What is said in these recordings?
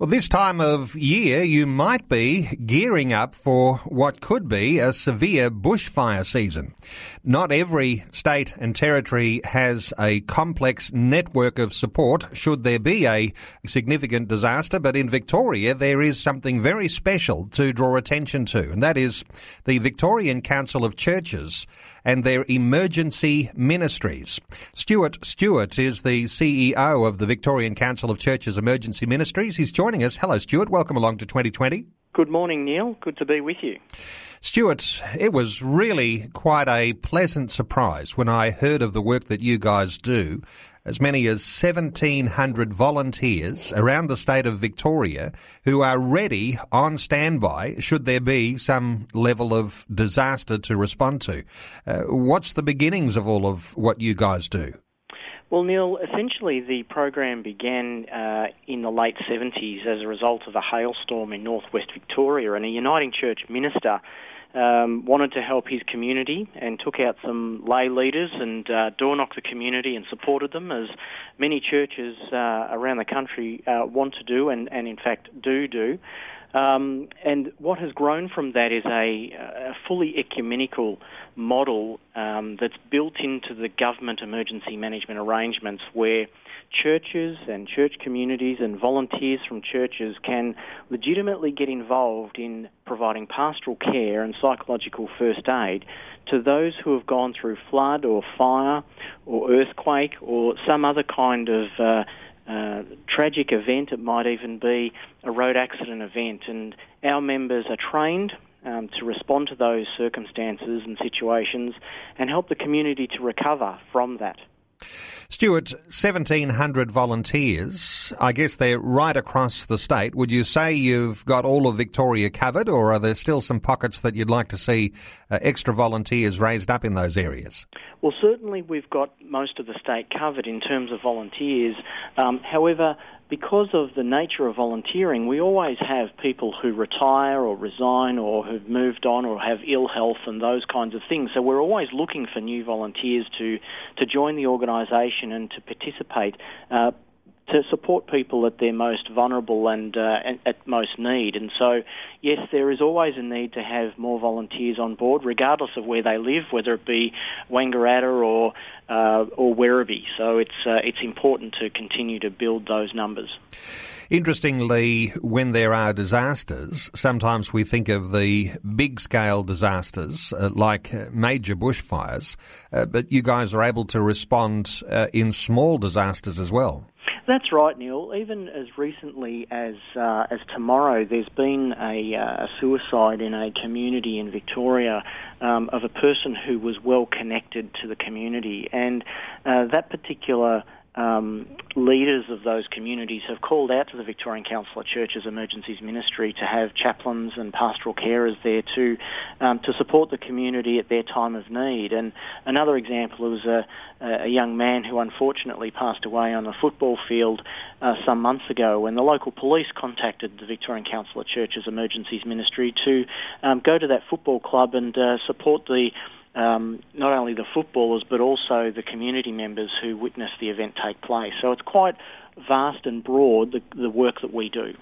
Well, this time of year, you might be gearing up for what could be a severe bushfire season. Not every state and territory has a complex network of support should there be a significant disaster, but in Victoria, there is something very special to draw attention to, and that is the Victorian Council of Churches and their emergency ministries. Stuart Stewart is the CEO of the Victorian Council of Churches Emergency Ministries. He's joining us. Hello, Stuart. Welcome along to 2020. Good morning, Neil. Good to be with you. Stuart, it was really quite a pleasant surprise when I heard of the work that you guys do. As many as 1,700 volunteers around the state of Victoria who are ready on standby should there be some level of disaster to respond to. Uh, what's the beginnings of all of what you guys do? Well, Neil, essentially the program began uh, in the late 70s as a result of a hailstorm in northwest Victoria, and a Uniting Church minister um, wanted to help his community and took out some lay leaders and uh, door knocked the community and supported them, as many churches uh, around the country uh, want to do and, and in fact do do. Um, and what has grown from that is a, a fully ecumenical model um, that's built into the government emergency management arrangements where churches and church communities and volunteers from churches can legitimately get involved in providing pastoral care and psychological first aid to those who have gone through flood or fire or earthquake or some other kind of uh, uh, tragic event. It might even be a road accident event. And our members are trained um, to respond to those circumstances and situations and help the community to recover from that. Stuart, 1,700 volunteers. I guess they're right across the state. Would you say you've got all of Victoria covered, or are there still some pockets that you'd like to see uh, extra volunteers raised up in those areas? Well, certainly we've got most of the state covered in terms of volunteers. Um, however, because of the nature of volunteering, we always have people who retire or resign or who've moved on or have ill health and those kinds of things. So we're always looking for new volunteers to, to join the organisation and to participate. Uh, to support people at their most vulnerable and, uh, at most need. And so, yes, there is always a need to have more volunteers on board, regardless of where they live, whether it be Wangaratta or uh, or Werribee. So it's uh, it's important to continue to build those numbers. Interestingly, when there are disasters, sometimes we think of the big scale disasters uh, like uh, major bushfires, uh, but you guys are able to respond uh, in small disasters as well. That's right, Neil. Even as recently as uh, as tomorrow, there's been a, uh, a, suicide in a community in Victoria um, of a person who was well connected to the community, and uh, that particular um, leaders of those communities have called out to the Victorian Council of Churches Emergencies Ministry to have chaplains and pastoral carers there to um, to support the community at their time of need. And another example was a, a young man who unfortunately passed away on a football field uh, some months ago, when the local police contacted the Victorian Council of Churches Emergencies Ministry to um, go to that football club and uh, support the um, not only the footballers but also the community members who witnessed the event take place. So it's quite vast and broad the, the work that we do.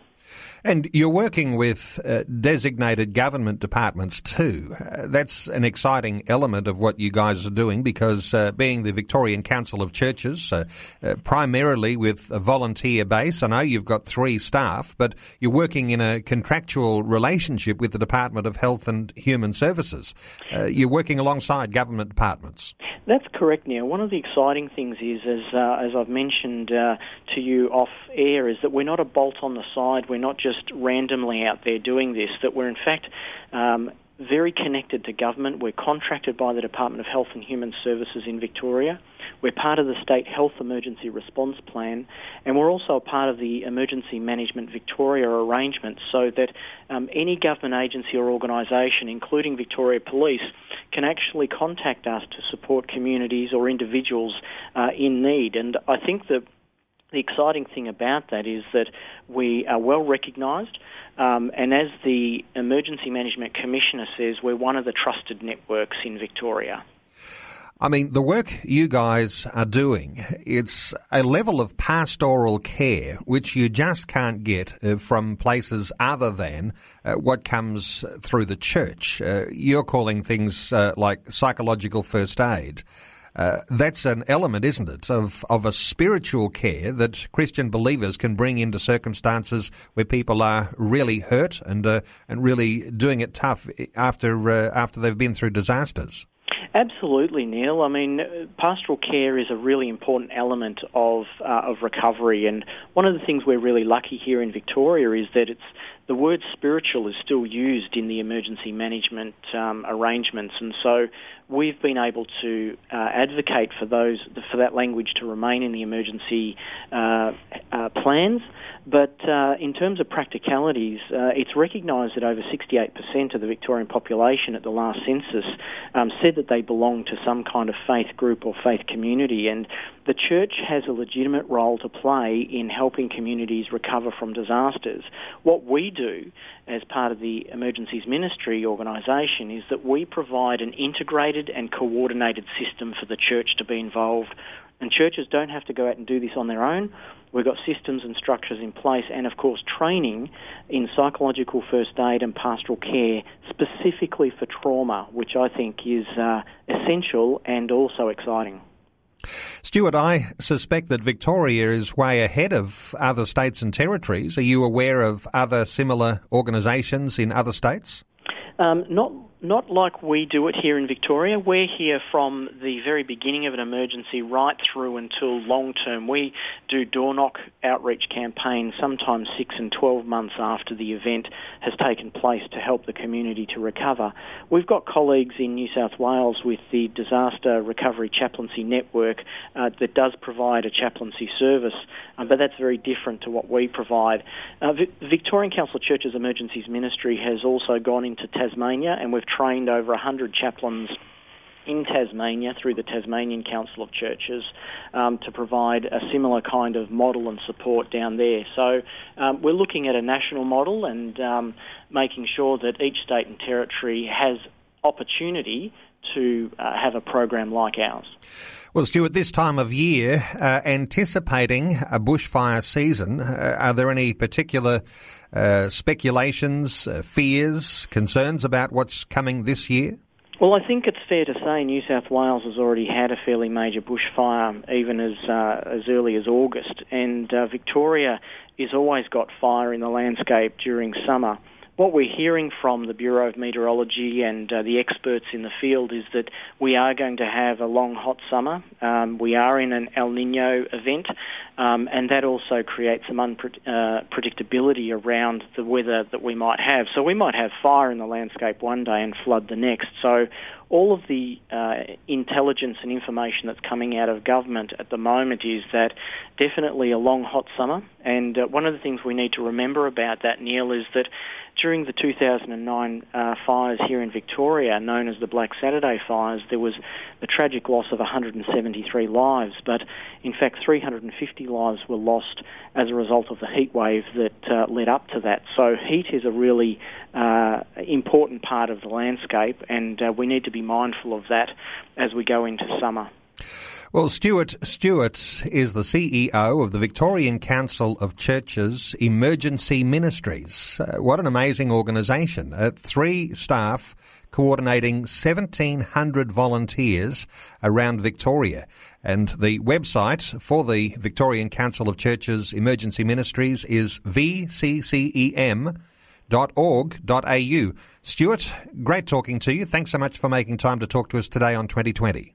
And you're working with uh, designated government departments too. Uh, that's an exciting element of what you guys are doing because uh, being the Victorian Council of Churches, uh, uh, primarily with a volunteer base, I know you've got three staff, but you're working in a contractual relationship with the Department of Health and Human Services. Uh, you're working alongside government departments. That's correct, Neil. One of the exciting things is, as as I've mentioned to you off air, is that we're not a bolt on the side. We're not just randomly out there doing this, that we're in fact um, very connected to government. We're contracted by the Department of Health and Human Services in Victoria. We're part of the State Health Emergency Response Plan, and we're also a part of the Emergency Management Victoria arrangement so that um, any government agency or organisation, including Victoria Police, can actually contact us to support communities or individuals uh, in need. And I think that the exciting thing about that is that we are well recognised, um, and as the Emergency Management Commissioner says, we're one of the trusted networks in Victoria. I mean, the work you guys are doing, it's a level of pastoral care which you just can't get uh, from places other than uh, what comes through the church. Uh, you're calling things like psychological first aid. Uh, that's an element, isn't it, of, of a spiritual care that Christian believers can bring into circumstances where people are really hurt and uh, and really doing it tough after after they've been through disasters. Absolutely, Neil. I mean, pastoral care is a really important element of uh, of recovery, and one of the things we're really lucky here in Victoria is that it's the word spiritual is still used in the emergency management um, arrangements, and so we've been able to uh, advocate for those for that language to remain in the emergency uh, uh, plans. But uh, in terms of practicalities, uh, it's recognised that over 68% of the Victorian population at the last census um, said that they belong to some kind of faith group or faith community, and the church has a legitimate role to play in helping communities recover from disasters. What we do as part of the Emergencies Ministry organisation is that we provide an integrated and coordinated system for the church to be involved. And churches don't have to go out and do this on their own. We've got systems and structures in place, and of course, training in psychological first aid and pastoral care specifically for trauma, which I think is uh, essential and also exciting. Stuart, I suspect that Victoria is way ahead of other states and territories. Are you aware of other similar organisations in other states? Um, not not like we do it here in Victoria. We're here from the very beginning of an emergency right through until long term. We do door knock outreach campaigns sometimes six and 12 months after the event has taken place to help the community to recover. We've got colleagues in New South Wales with the Disaster Recovery Chaplaincy Network uh, that does provide a chaplaincy service, uh, but that's very different to what we provide. Uh, v- Victorian Council of Churches Emergencies Ministry has also gone into Tasmania and we've trained over 100 chaplains in Tasmania through the Tasmanian Council of Churches um, to provide a similar kind of model and support down there. So um, we're looking at a national model and um, making sure that each state and territory has opportunity to uh, have a program like ours. Well, Stuart, this time of year, uh, anticipating a bushfire season, uh, are there any particular uh, speculations, uh, fears, concerns about what's coming this year? Well, I think it's fair to say New South Wales has already had a fairly major bushfire, even as uh, as early as August, and Victoria has always got fire in the landscape during summer what we're hearing from the Bureau of Meteorology and uh, the experts in the field is that we are going to have a long, hot summer. Um, we are in an El Nino event, um, and that also creates some unpredictability uh, around the weather that we might have. So we might have fire in the landscape one day and flood the next. So all of the uh, intelligence and information that's coming out of government at the moment is that definitely a long, hot summer. And uh, one of the things we need to remember about that, Neil, is that during the 2009 uh, fires here in Victoria, known as the Black Saturday fires, there was the tragic loss of 173 lives, but in fact 350 lives were lost as a result of the heat wave that uh, led up to that. So heat is a really uh, important part of the landscape, and uh, we need to be mindful of that as we go into summer. Well, Stuart Stewart is the CEO of the Victorian Council of Churches Emergency Ministries. Uh, what an amazing organisation! Uh, three staff coordinating 1,700 volunteers around Victoria. And the website for the Victorian Council of Churches Emergency Ministries is vccem.org.au. Stuart, great talking to you. Thanks so much for making time to talk to us today on 2020.